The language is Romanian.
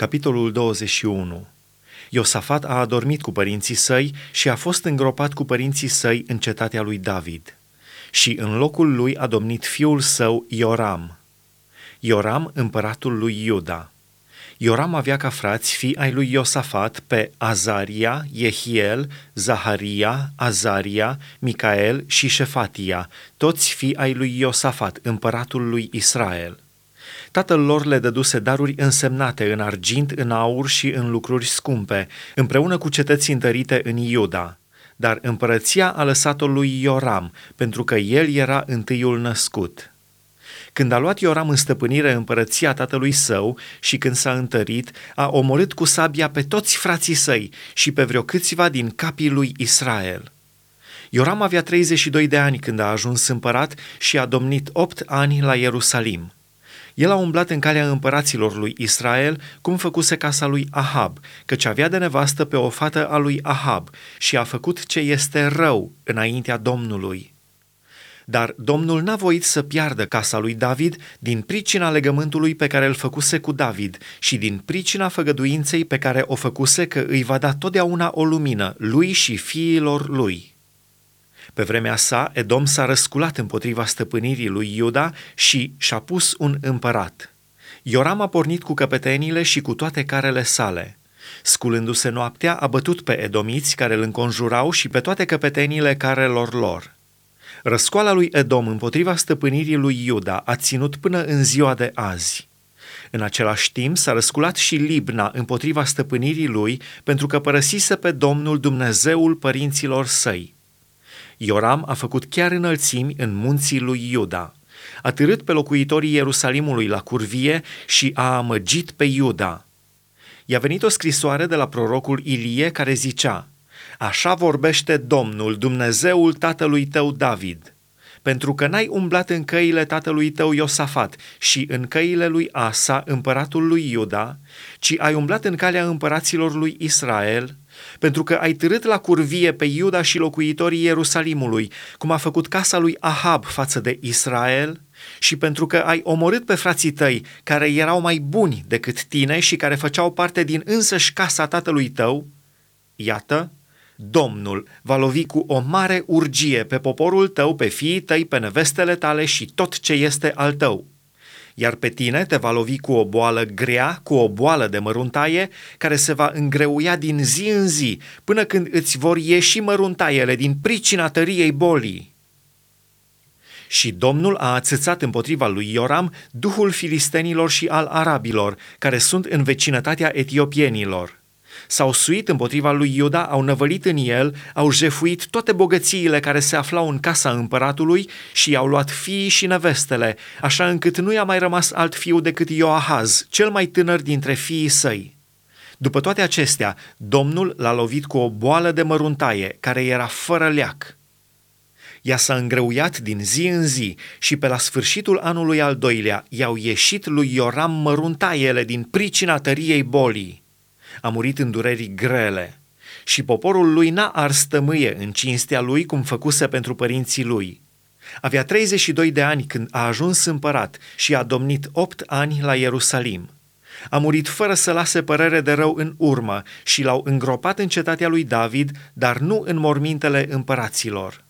Capitolul 21 Iosafat a adormit cu părinții săi și a fost îngropat cu părinții săi în cetatea lui David. Și în locul lui a domnit fiul său Ioram. Ioram, împăratul lui Iuda. Ioram avea ca frați fii ai lui Iosafat pe Azaria, Jehiel, Zaharia, Azaria, Micael și Șefatia, toți fii ai lui Iosafat, împăratul lui Israel. Tatăl lor le dăduse daruri însemnate în argint, în aur și în lucruri scumpe, împreună cu cetăți întărite în Iuda. Dar împărăția a lăsat-o lui Ioram, pentru că el era întâiul născut. Când a luat Ioram în stăpânire împărăția tatălui său și când s-a întărit, a omorât cu sabia pe toți frații săi și pe vreo câțiva din capii lui Israel. Ioram avea 32 de ani când a ajuns împărat și a domnit 8 ani la Ierusalim. El a umblat în calea împăraților lui Israel, cum făcuse casa lui Ahab, căci avea de nevastă pe o fată a lui Ahab și a făcut ce este rău înaintea Domnului. Dar Domnul n-a voit să piardă casa lui David din pricina legământului pe care îl făcuse cu David și din pricina făgăduinței pe care o făcuse că îi va da totdeauna o lumină lui și fiilor lui. Pe vremea sa, Edom s-a răsculat împotriva stăpânirii lui Iuda și și-a pus un împărat. Ioram a pornit cu căpetenile și cu toate carele sale. Sculându-se noaptea, a bătut pe edomiți care îl înconjurau și pe toate căpetenile carelor lor. Răscoala lui Edom împotriva stăpânirii lui Iuda a ținut până în ziua de azi. În același timp s-a răsculat și Libna împotriva stăpânirii lui pentru că părăsise pe Domnul Dumnezeul părinților săi. Ioram a făcut chiar înălțimi în munții lui Iuda. A târât pe locuitorii Ierusalimului la curvie și a amăgit pe Iuda. I-a venit o scrisoare de la prorocul Ilie care zicea, Așa vorbește Domnul, Dumnezeul tatălui tău David, pentru că n-ai umblat în căile tatălui tău Iosafat și în căile lui Asa, împăratul lui Iuda, ci ai umblat în calea împăraților lui Israel, pentru că ai târât la curvie pe Iuda și locuitorii Ierusalimului, cum a făcut casa lui Ahab față de Israel, și pentru că ai omorât pe frații tăi, care erau mai buni decât tine și care făceau parte din însăși casa tatălui tău, iată, Domnul va lovi cu o mare urgie pe poporul tău, pe fiii tăi, pe nevestele tale și tot ce este al tău iar pe tine te va lovi cu o boală grea, cu o boală de măruntaie, care se va îngreuia din zi în zi, până când îți vor ieși măruntaiele din pricina tăriei bolii. Și Domnul a ațățat împotriva lui Ioram duhul filistenilor și al arabilor, care sunt în vecinătatea etiopienilor s-au suit împotriva lui Iuda, au năvălit în el, au jefuit toate bogățiile care se aflau în casa împăratului și i-au luat fiii și nevestele, așa încât nu i-a mai rămas alt fiu decât Ioahaz, cel mai tânăr dintre fiii săi. După toate acestea, Domnul l-a lovit cu o boală de măruntaie, care era fără leac. Ea s-a îngreuiat din zi în zi și pe la sfârșitul anului al doilea i-au ieșit lui Ioram măruntaiele din pricina tăriei bolii a murit în dureri grele și poporul lui n-a ars tămâie în cinstea lui cum făcuse pentru părinții lui. Avea 32 de ani când a ajuns împărat și a domnit 8 ani la Ierusalim. A murit fără să lase părere de rău în urmă și l-au îngropat în cetatea lui David, dar nu în mormintele împăraților.